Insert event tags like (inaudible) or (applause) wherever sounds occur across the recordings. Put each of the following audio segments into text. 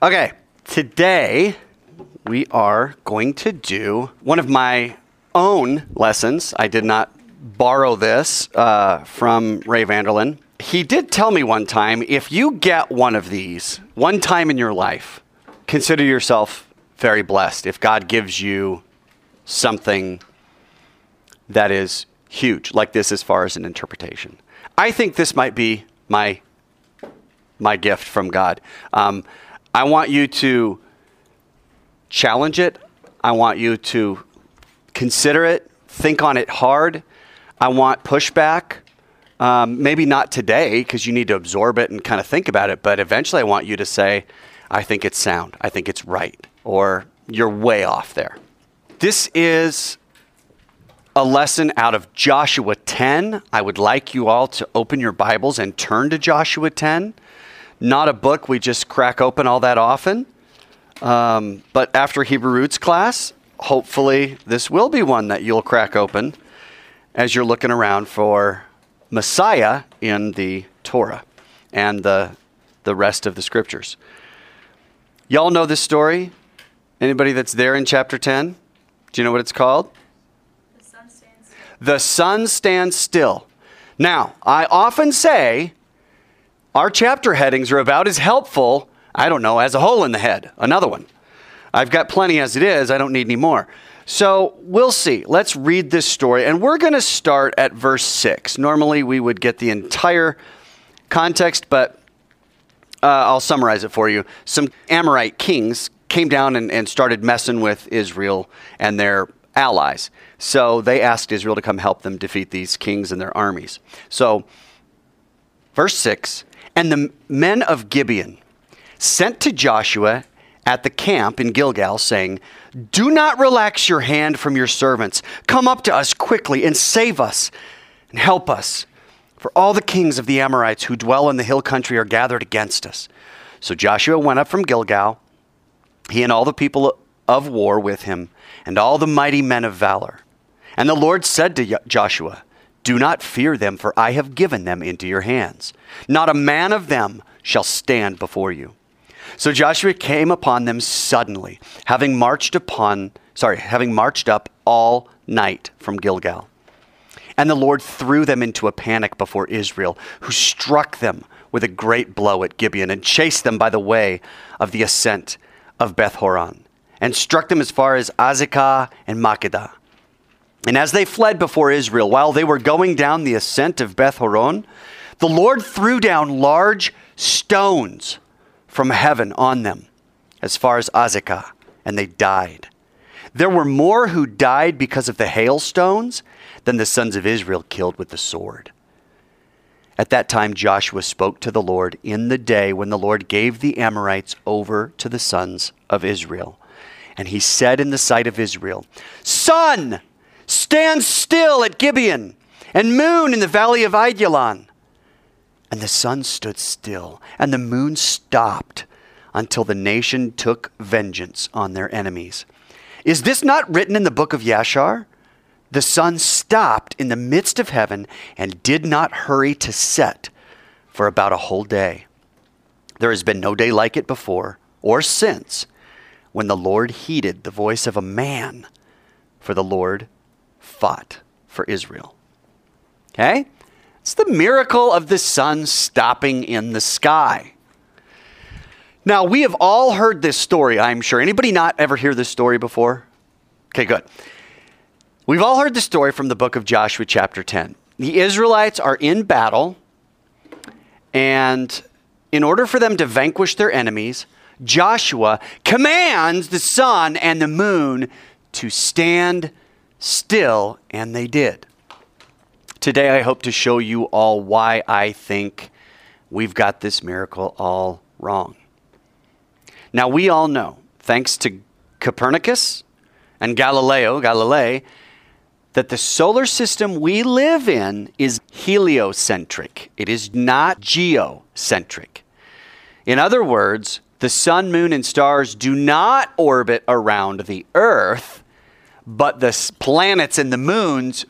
Okay, today we are going to do one of my own lessons. I did not borrow this uh, from Ray Vander Laan. He did tell me one time if you get one of these one time in your life, consider yourself very blessed if God gives you something that is huge, like this as far as an interpretation. I think this might be my my gift from God. Um, I want you to challenge it. I want you to consider it, think on it hard. I want pushback. Um, maybe not today because you need to absorb it and kind of think about it, but eventually I want you to say, I think it's sound. I think it's right. Or you're way off there. This is a lesson out of Joshua 10. I would like you all to open your Bibles and turn to Joshua 10. Not a book we just crack open all that often. Um, but after Hebrew Roots class, hopefully this will be one that you'll crack open as you're looking around for Messiah in the Torah and the, the rest of the scriptures. Y'all know this story? Anybody that's there in chapter 10? Do you know what it's called? The sun stands still. The sun stands still. Now, I often say our chapter headings are about as helpful, I don't know, as a hole in the head. Another one. I've got plenty as it is, I don't need any more. So we'll see. Let's read this story, and we're going to start at verse 6. Normally, we would get the entire context, but uh, I'll summarize it for you. Some Amorite kings came down and, and started messing with Israel and their allies. So they asked Israel to come help them defeat these kings and their armies. So, verse 6 And the men of Gibeon sent to Joshua at the camp in Gilgal, saying, Do not relax your hand from your servants. Come up to us quickly and save us and help us. For all the kings of the Amorites who dwell in the hill country are gathered against us. So Joshua went up from Gilgal, he and all the people of war with him, and all the mighty men of valor. And the Lord said to Joshua, Do not fear them, for I have given them into your hands. Not a man of them shall stand before you. So Joshua came upon them suddenly, having marched upon, sorry, having marched up all night from Gilgal. And the Lord threw them into a panic before Israel, who struck them with a great blow at Gibeon and chased them by the way of the ascent of Beth Horon, and struck them as far as Azekah and Makkedah. And as they fled before Israel, while they were going down the ascent of Beth Horon, the Lord threw down large stones from heaven on them, as far as Azekah, and they died. There were more who died because of the hailstones than the sons of Israel killed with the sword. At that time, Joshua spoke to the Lord in the day when the Lord gave the Amorites over to the sons of Israel. And he said in the sight of Israel, Sun, stand still at Gibeon, and moon in the valley of Aijalon. And the sun stood still, and the moon stopped until the nation took vengeance on their enemies. Is this not written in the book of Yashar? The sun stopped in the midst of heaven and did not hurry to set for about a whole day. There has been no day like it before or since when the Lord heeded the voice of a man, for the Lord fought for Israel. Okay? It's the miracle of the sun stopping in the sky. Now, we have all heard this story, I'm sure. Anybody not ever hear this story before? Okay, good. We've all heard the story from the book of Joshua, chapter 10. The Israelites are in battle, and in order for them to vanquish their enemies, Joshua commands the sun and the moon to stand still, and they did. Today, I hope to show you all why I think we've got this miracle all wrong. Now, we all know, thanks to Copernicus and Galileo Galilei, that the solar system we live in is heliocentric. It is not geocentric. In other words, the sun, moon, and stars do not orbit around the Earth, but the planets and the moons,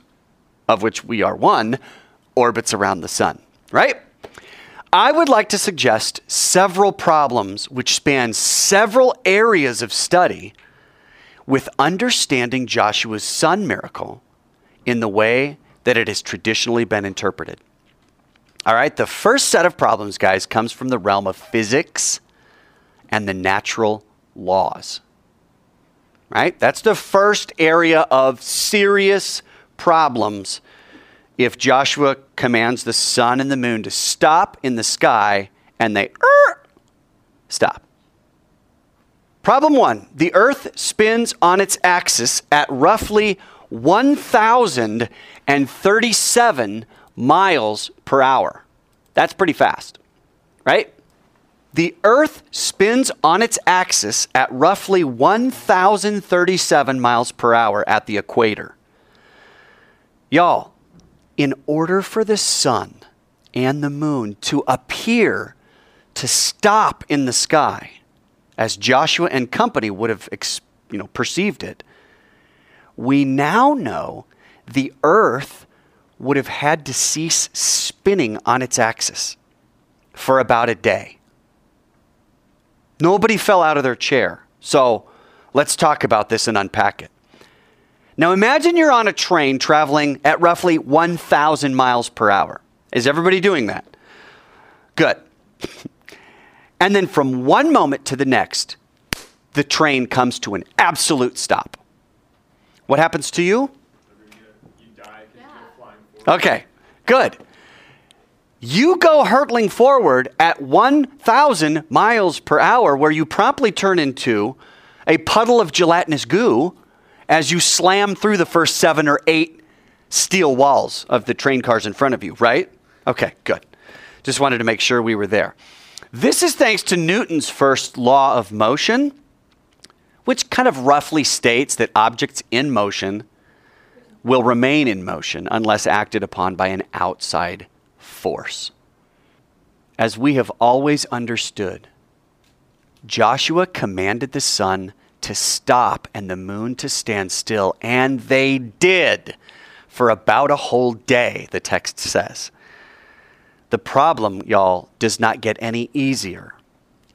of which we are one, orbits around the sun, right? I would like to suggest several problems which span several areas of study with understanding Joshua's sun miracle in the way that it has traditionally been interpreted. All right, the first set of problems, guys, comes from the realm of physics and the natural laws. Right? That's the first area of serious problems if Joshua commands the sun and the moon to stop in the sky and they er, stop. Problem one the earth spins on its axis at roughly 1,037 miles per hour. That's pretty fast, right? The earth spins on its axis at roughly 1,037 miles per hour at the equator. Y'all, in order for the sun and the moon to appear to stop in the sky, as Joshua and company would have you know, perceived it, we now know the earth would have had to cease spinning on its axis for about a day. Nobody fell out of their chair. So let's talk about this and unpack it. Now imagine you're on a train traveling at roughly 1,000 miles per hour. Is everybody doing that? Good. (laughs) and then from one moment to the next, the train comes to an absolute stop. What happens to you? Okay, good. You go hurtling forward at 1,000 miles per hour, where you promptly turn into a puddle of gelatinous goo as you slam through the first seven or eight steel walls of the train cars in front of you, right? Okay, good. Just wanted to make sure we were there. This is thanks to Newton's first law of motion, which kind of roughly states that objects in motion will remain in motion unless acted upon by an outside force. As we have always understood, Joshua commanded the sun to stop and the moon to stand still. And they did for about a whole day, the text says. The problem, y'all, does not get any easier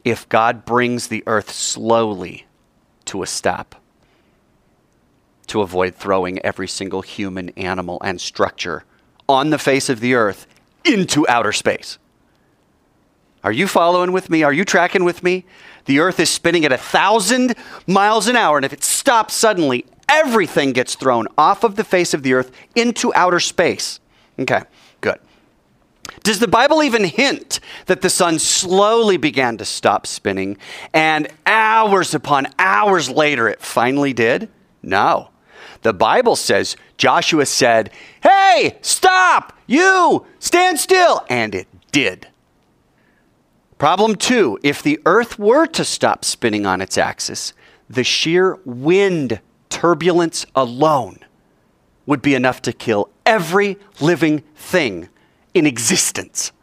if God brings the earth slowly to a stop to avoid throwing every single human, animal, and structure on the face of the earth into outer space. Are you following with me? Are you tracking with me? The earth is spinning at a thousand miles an hour, and if it stops suddenly, everything gets thrown off of the face of the earth into outer space. Okay, good. Does the Bible even hint that the sun slowly began to stop spinning and hours upon hours later it finally did? No. The Bible says Joshua said, Hey, stop! You, stand still! And it did. Problem two if the earth were to stop spinning on its axis, the sheer wind turbulence alone would be enough to kill every living thing in existence,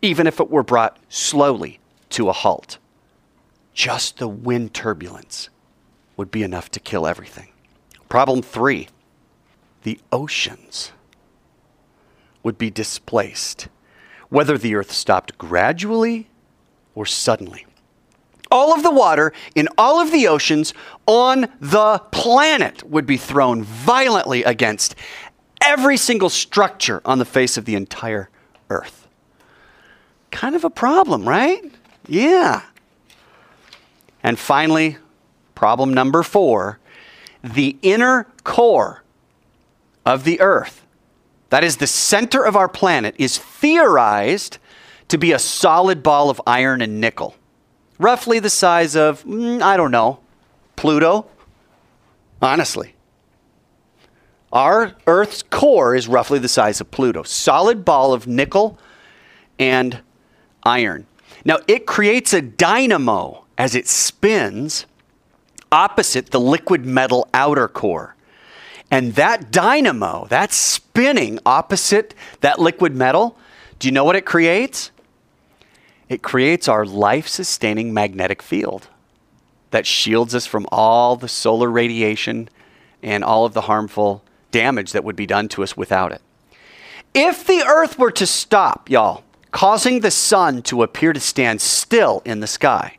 even if it were brought slowly to a halt. Just the wind turbulence would be enough to kill everything. Problem three the oceans would be displaced, whether the earth stopped gradually or suddenly. All of the water in all of the oceans on the planet would be thrown violently against every single structure on the face of the entire earth. Kind of a problem, right? Yeah. And finally, problem number four the inner core of the earth, that is the center of our planet, is theorized to be a solid ball of iron and nickel, roughly the size of, mm, I don't know, Pluto. Honestly. Our Earth's core is roughly the size of Pluto. Solid ball of nickel and iron. Now, it creates a dynamo as it spins opposite the liquid metal outer core. And that dynamo, that spinning opposite that liquid metal, do you know what it creates? It creates our life sustaining magnetic field that shields us from all the solar radiation and all of the harmful damage that would be done to us without it. If the earth were to stop, y'all, causing the sun to appear to stand still in the sky.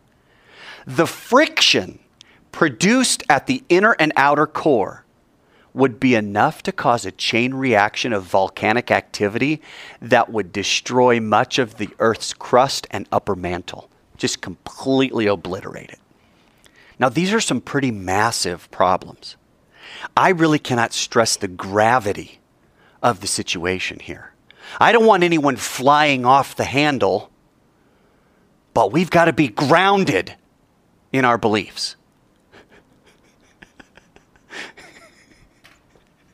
The friction produced at the inner and outer core would be enough to cause a chain reaction of volcanic activity that would destroy much of the Earth's crust and upper mantle, just completely obliterate it. Now, these are some pretty massive problems. I really cannot stress the gravity of the situation here. I don't want anyone flying off the handle, but we've got to be grounded in our beliefs.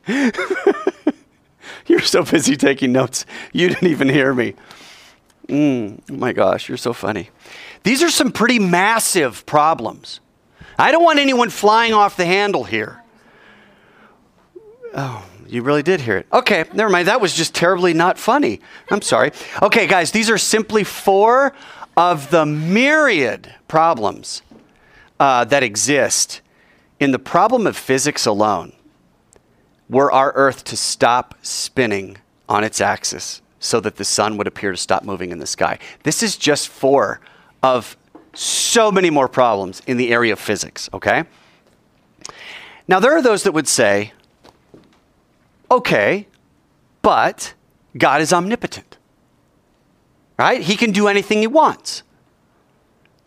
(laughs) you're so busy taking notes, you didn't even hear me. Mm, oh my gosh, you're so funny. These are some pretty massive problems. I don't want anyone flying off the handle here. Oh, you really did hear it. Okay, never mind. That was just terribly not funny. I'm sorry. Okay, guys, these are simply four of the myriad problems uh, that exist in the problem of physics alone were our Earth to stop spinning on its axis so that the sun would appear to stop moving in the sky. This is just four of so many more problems in the area of physics, okay? Now, there are those that would say, okay, but God is omnipotent, right? He can do anything he wants.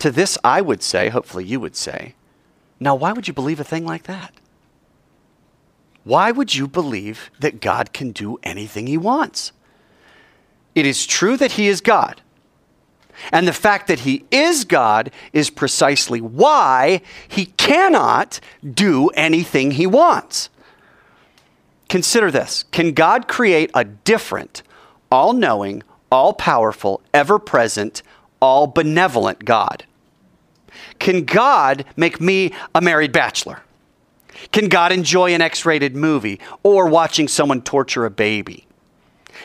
To this, I would say, hopefully you would say, now why would you believe a thing like that? Why would you believe that God can do anything he wants? It is true that he is God. And the fact that he is God is precisely why he cannot do anything he wants. Consider this Can God create a different, all knowing, all powerful, ever present, all benevolent God? Can God make me a married bachelor? Can God enjoy an X rated movie or watching someone torture a baby?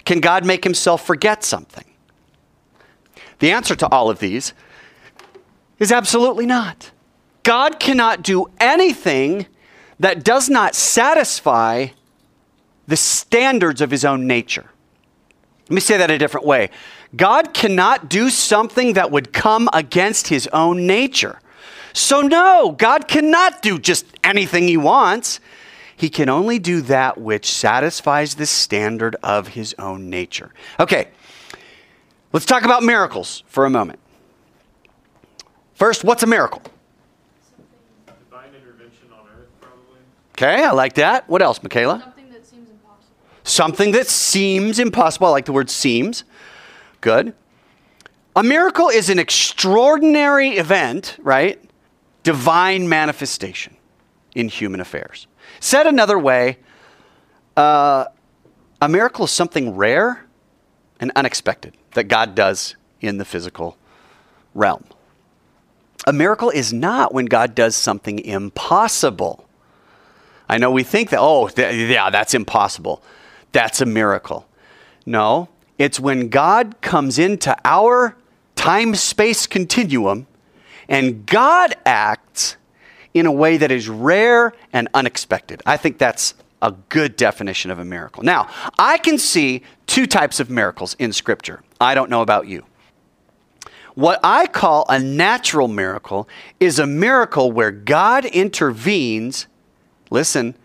Can God make himself forget something? The answer to all of these is absolutely not. God cannot do anything that does not satisfy the standards of his own nature. Let me say that a different way. God cannot do something that would come against his own nature. So, no, God cannot do just anything he wants. He can only do that which satisfies the standard of his own nature. Okay, let's talk about miracles for a moment. First, what's a miracle? Divine intervention on earth, probably. Okay, I like that. What else, Michaela? Something that seems impossible. Something that seems impossible. I like the word seems. Good. A miracle is an extraordinary event, right? Divine manifestation in human affairs. Said another way, uh, a miracle is something rare and unexpected that God does in the physical realm. A miracle is not when God does something impossible. I know we think that, oh, th- yeah, that's impossible. That's a miracle. No, it's when God comes into our time space continuum and God acts in a way that is rare and unexpected. I think that's a good definition of a miracle. Now, I can see two types of miracles in Scripture. I don't know about you. What I call a natural miracle is a miracle where God intervenes, listen,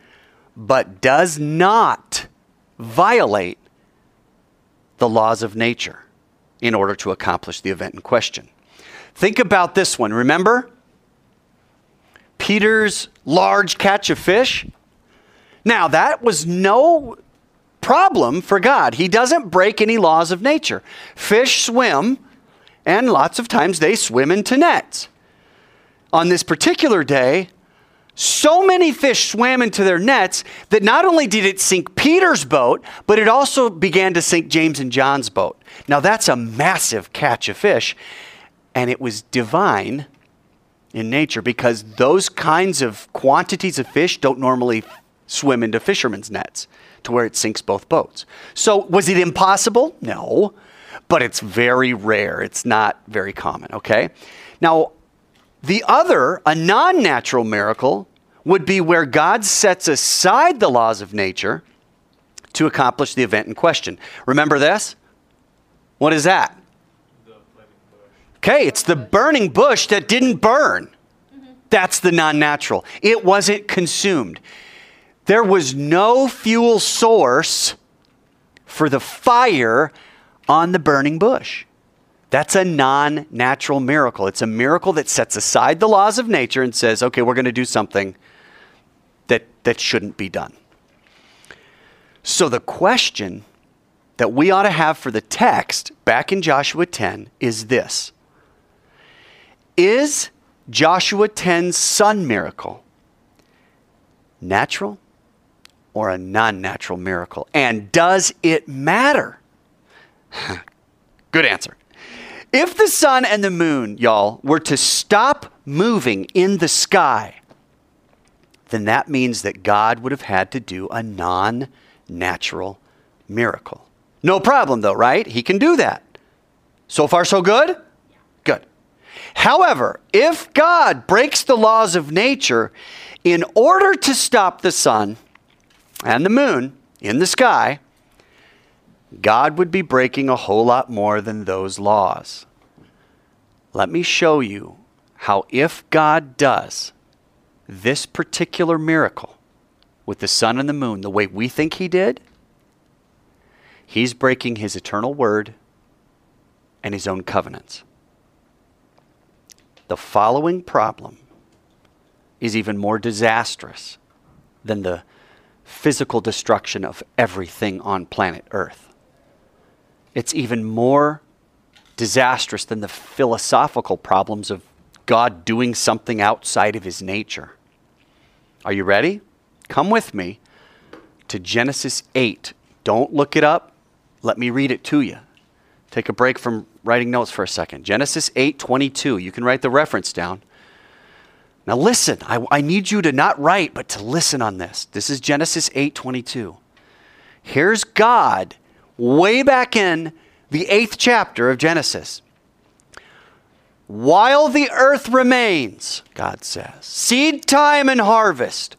but does not violate the laws of nature in order to accomplish the event in question. Think about this one. Remember? Peter's large catch of fish. Now, that was no problem for God. He doesn't break any laws of nature. Fish swim, and lots of times they swim into nets. On this particular day, so many fish swam into their nets that not only did it sink Peter's boat, but it also began to sink James and John's boat. Now, that's a massive catch of fish and it was divine in nature because those kinds of quantities of fish don't normally swim into fishermen's nets to where it sinks both boats. So, was it impossible? No, but it's very rare. It's not very common, okay? Now, the other, a non natural miracle, would be where God sets aside the laws of nature to accomplish the event in question. Remember this? What is that? Okay, it's the burning bush that didn't burn. That's the non natural. It wasn't consumed. There was no fuel source for the fire on the burning bush. That's a non natural miracle. It's a miracle that sets aside the laws of nature and says, okay, we're going to do something that, that shouldn't be done. So the question that we ought to have for the text back in Joshua 10 is this Is Joshua 10's sun miracle natural or a non natural miracle? And does it matter? (laughs) Good answer. If the sun and the moon, y'all, were to stop moving in the sky, then that means that God would have had to do a non natural miracle. No problem, though, right? He can do that. So far, so good? Good. However, if God breaks the laws of nature in order to stop the sun and the moon in the sky, God would be breaking a whole lot more than those laws. Let me show you how, if God does this particular miracle with the sun and the moon the way we think He did, He's breaking His eternal word and His own covenants. The following problem is even more disastrous than the physical destruction of everything on planet Earth it's even more disastrous than the philosophical problems of God doing something outside of his nature. Are you ready? Come with me to Genesis 8. Don't look it up. Let me read it to you. Take a break from writing notes for a second. Genesis 8:22. You can write the reference down. Now listen, I, I need you to not write, but to listen on this. This is Genesis 8:22. Here's God way back in the eighth chapter of Genesis. While the earth remains, God says, seed time and harvest,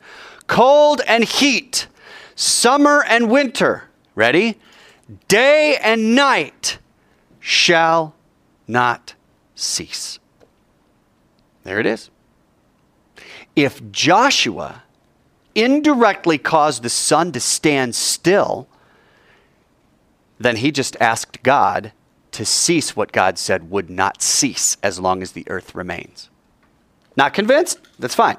cold and heat, summer and winter, ready? Day and night shall not cease. There it is. If Joshua indirectly caused the sun to stand still, then he just asked God to cease what God said would not cease as long as the earth remains. Not convinced? That's fine.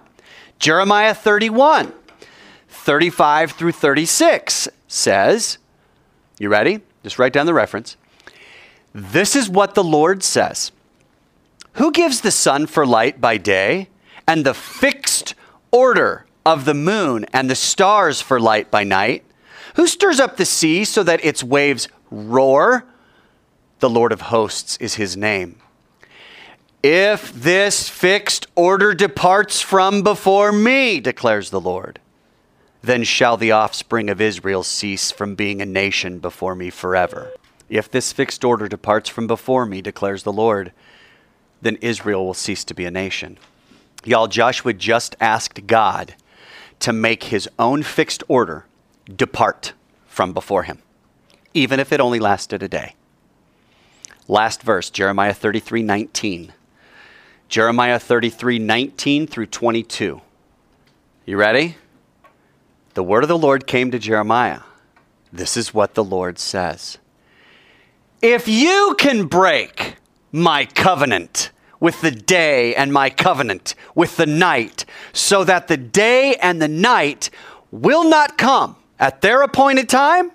Jeremiah 31, 35 through 36 says, You ready? Just write down the reference. This is what the Lord says Who gives the sun for light by day, and the fixed order of the moon and the stars for light by night? Who stirs up the sea so that its waves roar? The Lord of hosts is his name. If this fixed order departs from before me, declares the Lord, then shall the offspring of Israel cease from being a nation before me forever. If this fixed order departs from before me, declares the Lord, then Israel will cease to be a nation. Y'all, Joshua just asked God to make his own fixed order depart from before him, even if it only lasted a day. Last verse, Jeremiah 33 19. Jeremiah 33 19 through 22. You ready? The word of the Lord came to Jeremiah. This is what the Lord says If you can break my covenant with the day and my covenant with the night, so that the day and the night will not come at their appointed time,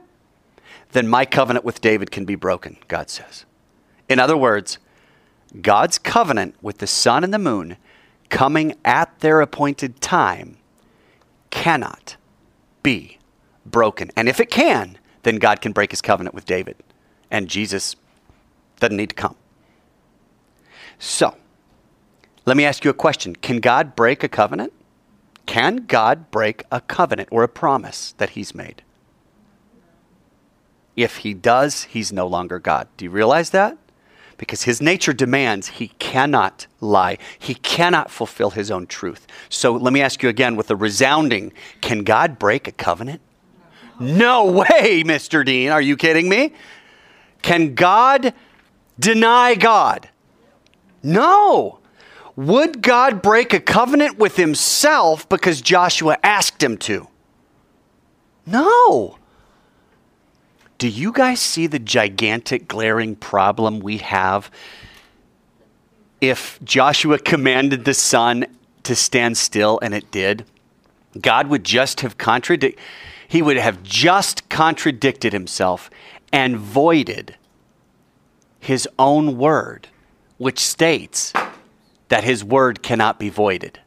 then my covenant with David can be broken, God says. In other words, God's covenant with the sun and the moon coming at their appointed time cannot be broken. And if it can, then God can break his covenant with David. And Jesus doesn't need to come. So, let me ask you a question Can God break a covenant? Can God break a covenant or a promise that he's made? If he does, he's no longer God. Do you realize that? Because his nature demands he cannot lie. He cannot fulfill his own truth. So let me ask you again with a resounding can God break a covenant? No way, Mr. Dean. Are you kidding me? Can God deny God? No. Would God break a covenant with himself because Joshua asked him to? No. Do you guys see the gigantic glaring problem we have if Joshua commanded the sun to stand still and it did? God would just have contradicted he would have just contradicted himself and voided his own word, which states that his word cannot be voided.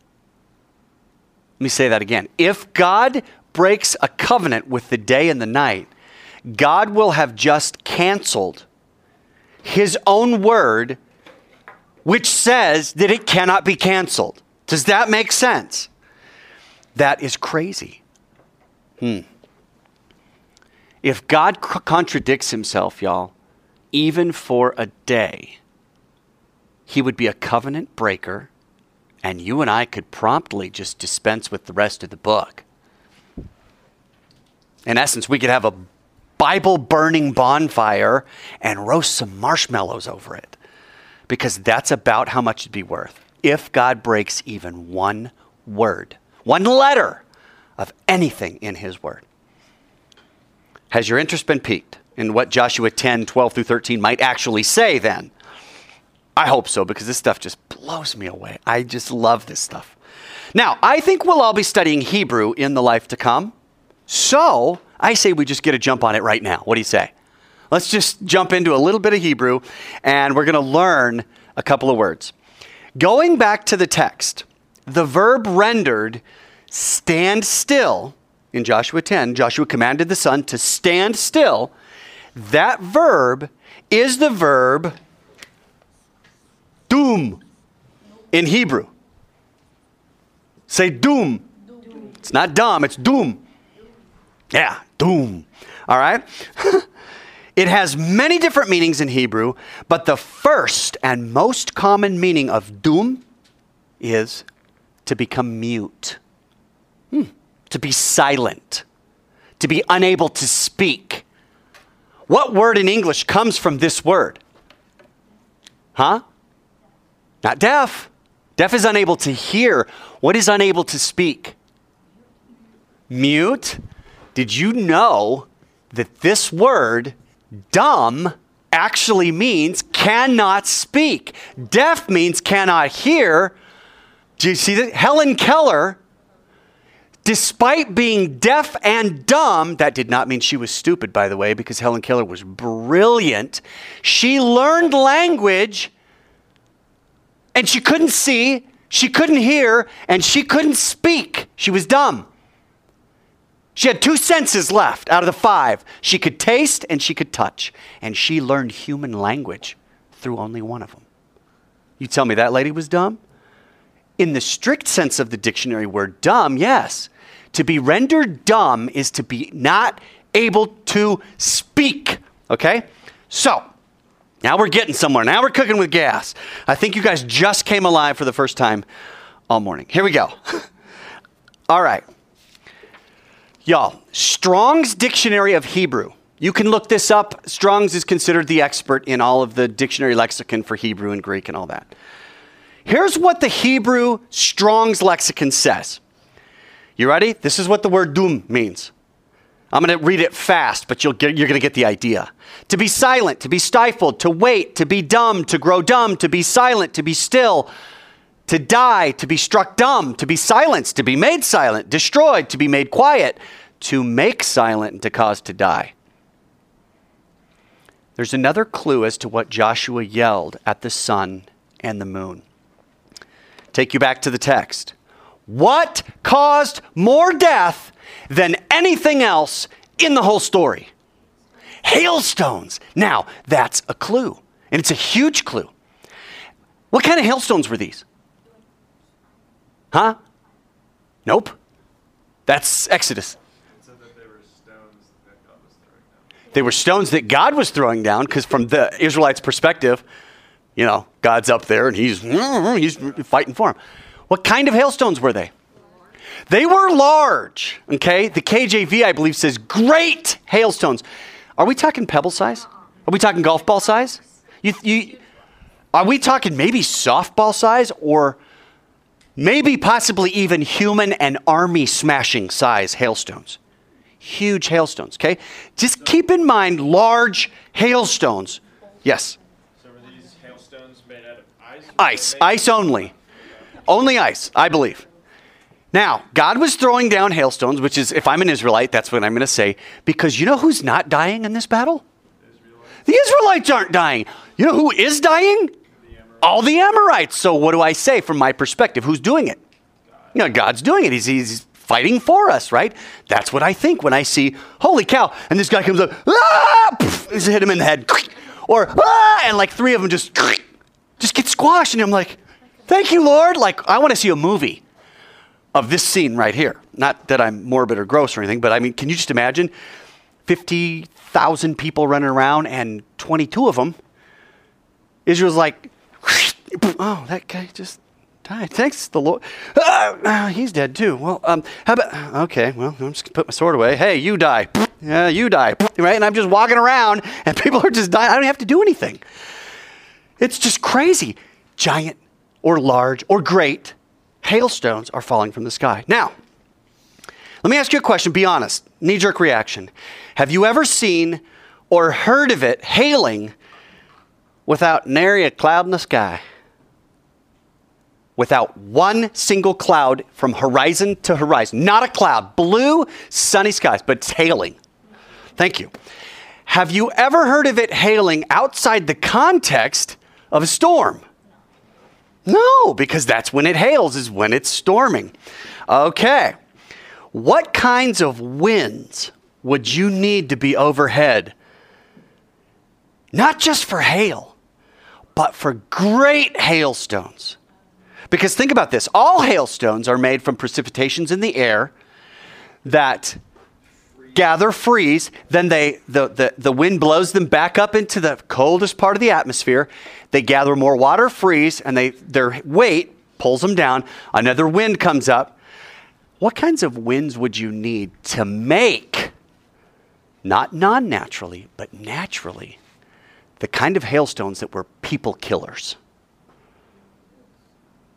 Let me say that again. If God breaks a covenant with the day and the night, God will have just canceled his own word, which says that it cannot be canceled. Does that make sense? That is crazy. Hmm. If God c- contradicts himself, y'all, even for a day, he would be a covenant breaker, and you and I could promptly just dispense with the rest of the book. In essence, we could have a Bible burning bonfire and roast some marshmallows over it because that's about how much it'd be worth if God breaks even one word, one letter of anything in his word. Has your interest been piqued in what Joshua 10, 12 through 13 might actually say then? I hope so because this stuff just blows me away. I just love this stuff. Now, I think we'll all be studying Hebrew in the life to come. So I say we just get a jump on it right now. What do you say? Let's just jump into a little bit of Hebrew and we're going to learn a couple of words. Going back to the text, the verb rendered stand still in Joshua 10, Joshua commanded the sun to stand still. That verb is the verb doom in Hebrew. Say doom. It's not dumb, it's doom. Yeah, doom. All right? (laughs) it has many different meanings in Hebrew, but the first and most common meaning of doom is to become mute. To be silent, to be unable to speak. What word in English comes from this word? Huh? Not deaf. Deaf is unable to hear. What is unable to speak? Mute. Did you know that this word, dumb, actually means cannot speak? Deaf means cannot hear. Do you see that? Helen Keller Despite being deaf and dumb, that did not mean she was stupid, by the way, because Helen Keller was brilliant. She learned language and she couldn't see, she couldn't hear, and she couldn't speak. She was dumb. She had two senses left out of the five. She could taste and she could touch. And she learned human language through only one of them. You tell me that lady was dumb? In the strict sense of the dictionary word dumb, yes. To be rendered dumb is to be not able to speak. Okay? So, now we're getting somewhere. Now we're cooking with gas. I think you guys just came alive for the first time all morning. Here we go. (laughs) all right. Y'all, Strong's Dictionary of Hebrew. You can look this up. Strong's is considered the expert in all of the dictionary lexicon for Hebrew and Greek and all that. Here's what the Hebrew Strong's lexicon says you ready? This is what the word doom means. I'm going to read it fast, but you'll get, you're going to get the idea. To be silent, to be stifled, to wait, to be dumb, to grow dumb, to be silent, to be still, to die, to be struck dumb, to be silenced, to be made silent, destroyed, to be made quiet, to make silent, and to cause to die. There's another clue as to what Joshua yelled at the sun and the moon. Take you back to the text. What caused more death than anything else in the whole story? Hailstones. Now, that's a clue, and it's a huge clue. What kind of hailstones were these? Huh? Nope. That's Exodus. They were stones that God was throwing down because, from the Israelites' perspective, you know, God's up there and he's, he's fighting for them. What kind of hailstones were they? They were large, okay? The KJV, I believe, says great hailstones. Are we talking pebble size? Are we talking golf ball size? You, you, Are we talking maybe softball size or maybe possibly even human and army smashing size hailstones? Huge hailstones, okay? Just keep in mind large hailstones. Yes, So were these hailstones made out of ice? ice, were they made- ice only. Only ice, I believe. Now, God was throwing down hailstones, which is, if I'm an Israelite, that's what I'm going to say, because you know who's not dying in this battle? The Israelites aren't dying. You know who is dying? All the Amorites. So, what do I say from my perspective? Who's doing it? You know, God's doing it. He's, he's fighting for us, right? That's what I think when I see, holy cow, and this guy comes up, ah, poof, just hit him in the head, or ah, and like three of them just, just get squashed, and I'm like, thank you, Lord. Like, I want to see a movie of this scene right here. Not that I'm morbid or gross or anything, but I mean, can you just imagine 50,000 people running around and 22 of them, Israel's like, (laughs) oh, that guy just died. Thanks, the Lord. Ah, ah, he's dead too. Well, um, how about, okay, well, I'm just going to put my sword away. Hey, you die. (laughs) Yeah, you die. (laughs) Right? And I'm just walking around and people are just dying. I don't have to do anything. It's just crazy. Giant or large or great hailstones are falling from the sky. Now, let me ask you a question. Be honest. Knee jerk reaction. Have you ever seen or heard of it hailing without nary a cloud in the sky? Without one single cloud from horizon to horizon. Not a cloud. Blue, sunny skies, but it's hailing. Thank you. Have you ever heard of it hailing outside the context of a storm? No, because that's when it hails, is when it's storming. Okay. What kinds of winds would you need to be overhead? Not just for hail, but for great hailstones. Because think about this all hailstones are made from precipitations in the air that gather, freeze, then they the, the, the wind blows them back up into the coldest part of the atmosphere. They gather more water, freeze, and they their weight pulls them down. Another wind comes up. What kinds of winds would you need to make, not non naturally, but naturally, the kind of hailstones that were people killers?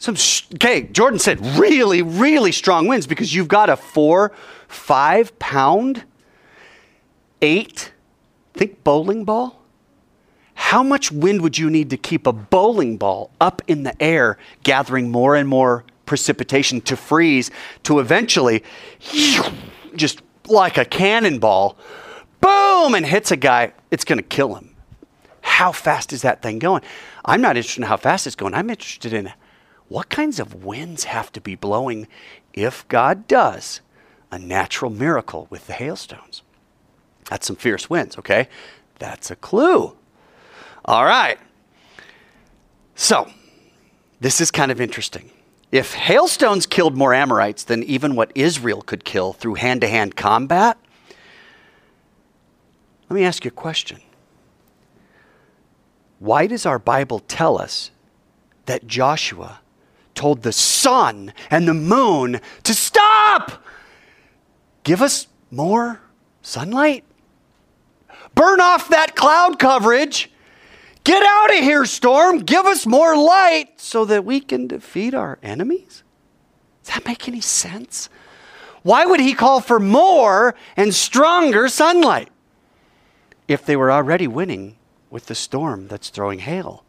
Some, okay, Jordan said really, really strong winds because you've got a four, five pound, eight, think bowling ball. How much wind would you need to keep a bowling ball up in the air, gathering more and more precipitation to freeze, to eventually, just like a cannonball, boom, and hits a guy? It's going to kill him. How fast is that thing going? I'm not interested in how fast it's going. I'm interested in what kinds of winds have to be blowing if God does a natural miracle with the hailstones. That's some fierce winds, okay? That's a clue. All right. So, this is kind of interesting. If hailstones killed more Amorites than even what Israel could kill through hand to hand combat, let me ask you a question. Why does our Bible tell us that Joshua told the sun and the moon to stop? Give us more sunlight? Burn off that cloud coverage. Get out of here, storm. Give us more light so that we can defeat our enemies? Does that make any sense? Why would he call for more and stronger sunlight if they were already winning with the storm that's throwing hail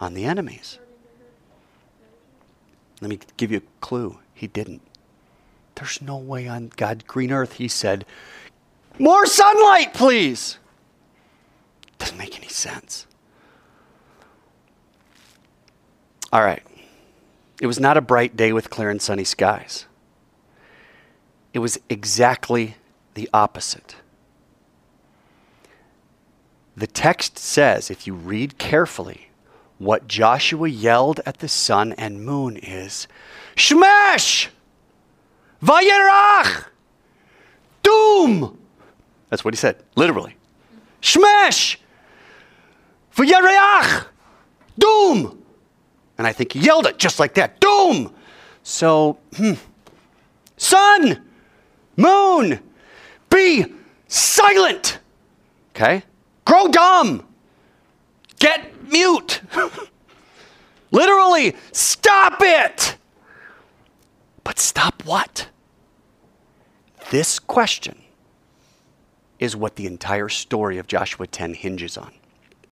on the enemies? Let me give you a clue. He didn't. There's no way on God's green earth he said, More sunlight, please. Doesn't make any sense. All right. It was not a bright day with clear and sunny skies. It was exactly the opposite. The text says, if you read carefully, what Joshua yelled at the sun and moon is Shmesh! Vayerach! Doom! That's what he said, literally. Shmesh! Vayerach! Doom! And I think he yelled it just like that. Doom! So, hmm. Sun! Moon! Be silent! Okay? Grow dumb! Get mute! Literally, Stop it! But stop what? This question is what the entire story of Joshua 10 hinges on.